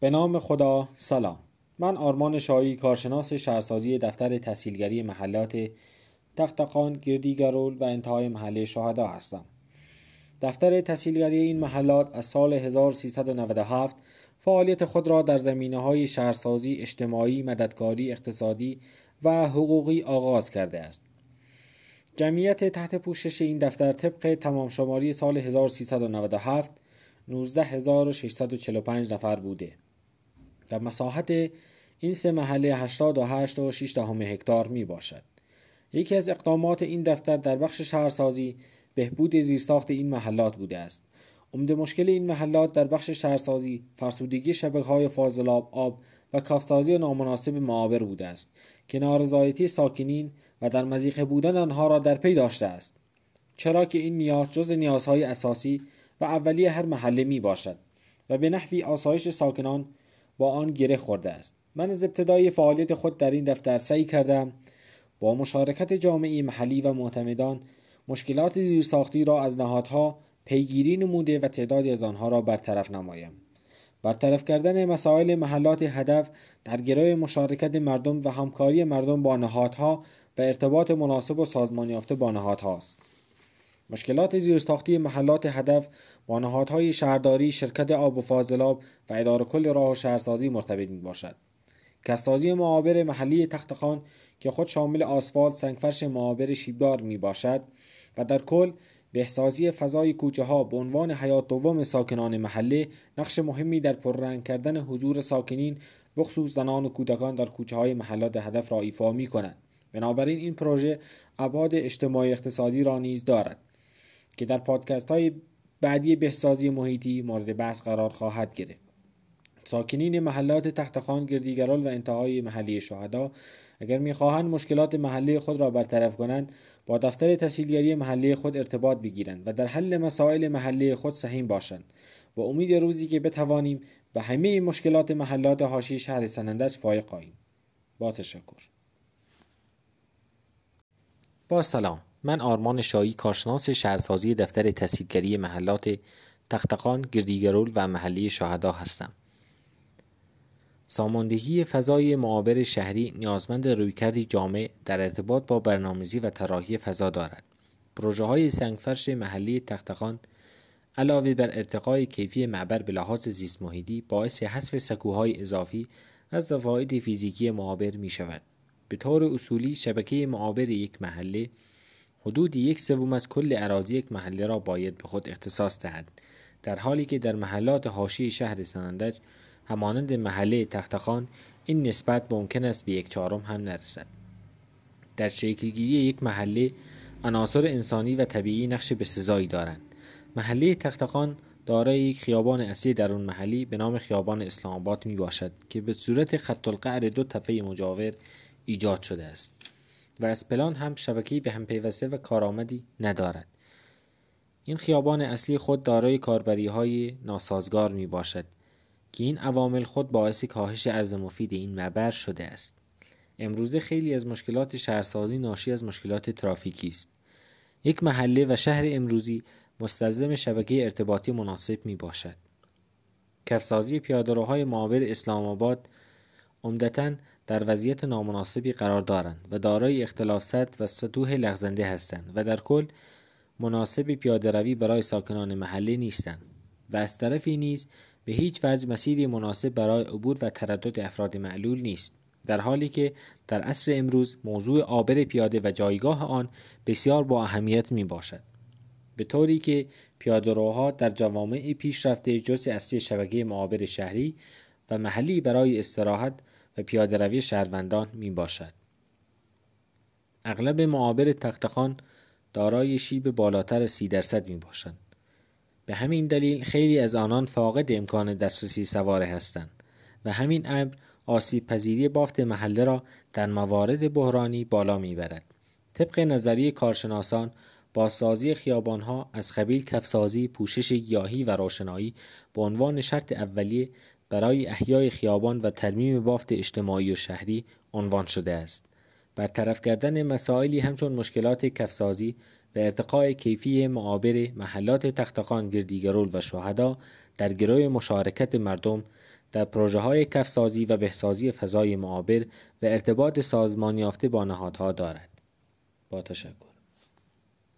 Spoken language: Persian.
به نام خدا سلام. من آرمان شایی کارشناس شهرسازی دفتر تحصیلگری محلات تختقان گردیگرول و انتهای محله شهدا هستم. دفتر تحصیلگری این محلات از سال 1397 فعالیت خود را در زمینه های شهرسازی اجتماعی مددکاری اقتصادی و حقوقی آغاز کرده است. جمعیت تحت پوشش این دفتر طبق تمام شماری سال 1397 19645 نفر بوده. و مساحت این سه محله 88 و 6 دهم هکتار می باشد. یکی از اقدامات این دفتر در بخش شهرسازی بهبود زیرساخت این محلات بوده است. عمده مشکل این محلات در بخش شهرسازی فرسودگی شبکه های فاضلاب آب و کافسازی نامناسب معابر بوده است که نارضایتی ساکنین و در مزیقه بودن آنها را در پی داشته است چرا که این نیاز جز نیازهای اساسی و اولیه هر محله می باشد و به نحوی آسایش ساکنان با آن گره خورده است. من از ابتدای فعالیت خود در این دفتر سعی کردم با مشارکت جامعه محلی و معتمدان مشکلات زیرساختی را از نهادها پیگیری نموده و تعدادی از آنها را برطرف نمایم. برطرف کردن مسائل محلات هدف در گروه مشارکت مردم و همکاری مردم با نهادها و ارتباط مناسب و سازمان یافته با نهادهاست. مشکلات زیرساختی محلات هدف با نهادهای شهرداری شرکت آب و فاضلاب و اداره کل راه و شهرسازی مرتبط می باشد کسازی معابر محلی تختخان که خود شامل آسفالت سنگفرش معابر شیبدار می باشد و در کل بهسازی فضای کوچه ها به عنوان حیات دوم ساکنان محله نقش مهمی در پررنگ کردن حضور ساکنین بخصوص زنان و کودکان در کوچه های محلات هدف را ایفا می کنند بنابراین این پروژه ابعاد اجتماعی اقتصادی را نیز دارد. که در پادکست های بعدی بهسازی محیطی مورد بحث قرار خواهد گرفت. ساکنین محلات تختخان گردیگرال و انتهای محلی شهدا اگر می‌خواهند مشکلات محلی خود را برطرف کنند با دفتر تحصیلگری محلی خود ارتباط بگیرند و در حل مسائل محلی خود سهیم باشند. با امید روزی که بتوانیم به همه مشکلات محلات حاشیه شهر سنندج فایق آییم با تشکر. با سلام. من آرمان شایی کارشناس شهرسازی دفتر تحصیلگری محلات تختقان گردیگرول و محلی شهدا هستم ساماندهی فضای معابر شهری نیازمند رویکردی جامع در ارتباط با برنامه‌ریزی و طراحی فضا دارد. پروژه های سنگفرش محلی تختخان علاوه بر ارتقای کیفی معبر به لحاظ زیست محیطی باعث حذف سکوهای اضافی از فواید فیزیکی معابر می شود. به طور اصولی شبکه معابر یک محله حدود یک سوم از کل اراضی یک محله را باید به خود اختصاص دهد. در حالی که در محلات حاشیه شهر سنندج همانند محله تختخان این نسبت ممکن است به یک چهارم هم نرسد. در شکلگیری یک محله عناصر انسانی و طبیعی نقش بسزایی دارند. محله تختخان دارای یک خیابان اصلی در اون محلی به نام خیابان اسلام آباد می باشد که به صورت خط القعر دو تپه مجاور ایجاد شده است. و از پلان هم شبکه‌ای به هم پیوسته و کارآمدی ندارد. این خیابان اصلی خود دارای کاربری های ناسازگار می باشد که این عوامل خود باعث کاهش ارز مفید این معبر شده است. امروزه خیلی از مشکلات شهرسازی ناشی از مشکلات ترافیکی است. یک محله و شهر امروزی مستلزم شبکه ارتباطی مناسب می باشد کفسازی پیادهروهای معابر اسلام آباد عمدتا در وضعیت نامناسبی قرار دارند و دارای اختلاف سطح و سطوح لغزنده هستند و در کل مناسب پیاده روی برای ساکنان محله نیستند و از طرفی نیز به هیچ وجه مسیری مناسب برای عبور و تردد افراد معلول نیست در حالی که در عصر امروز موضوع آبر پیاده و جایگاه آن بسیار با اهمیت می باشد به طوری که پیادهروها در جوامع پیشرفته جز اصلی شبکه معابر شهری و محلی برای استراحت و پیاده روی شهروندان می باشد. اغلب معابر تختخان دارای شیب بالاتر سی درصد می باشند. به همین دلیل خیلی از آنان فاقد امکان دسترسی سواره هستند و همین امر آسیب پذیری بافت محله را در موارد بحرانی بالا می‌برد. طبق نظریه کارشناسان بازسازی خیابانها از قبیل کفسازی، پوشش گیاهی و روشنایی به عنوان شرط اولیه برای احیای خیابان و ترمیم بافت اجتماعی و شهری عنوان شده است. برطرف کردن مسائلی همچون مشکلات کفسازی و ارتقاء کیفی معابر محلات تختخان گردیگرول و شهدا در گروه مشارکت مردم در پروژه های کفسازی و بهسازی فضای معابر و ارتباط سازمان یافته با نهادها دارد. با تشکر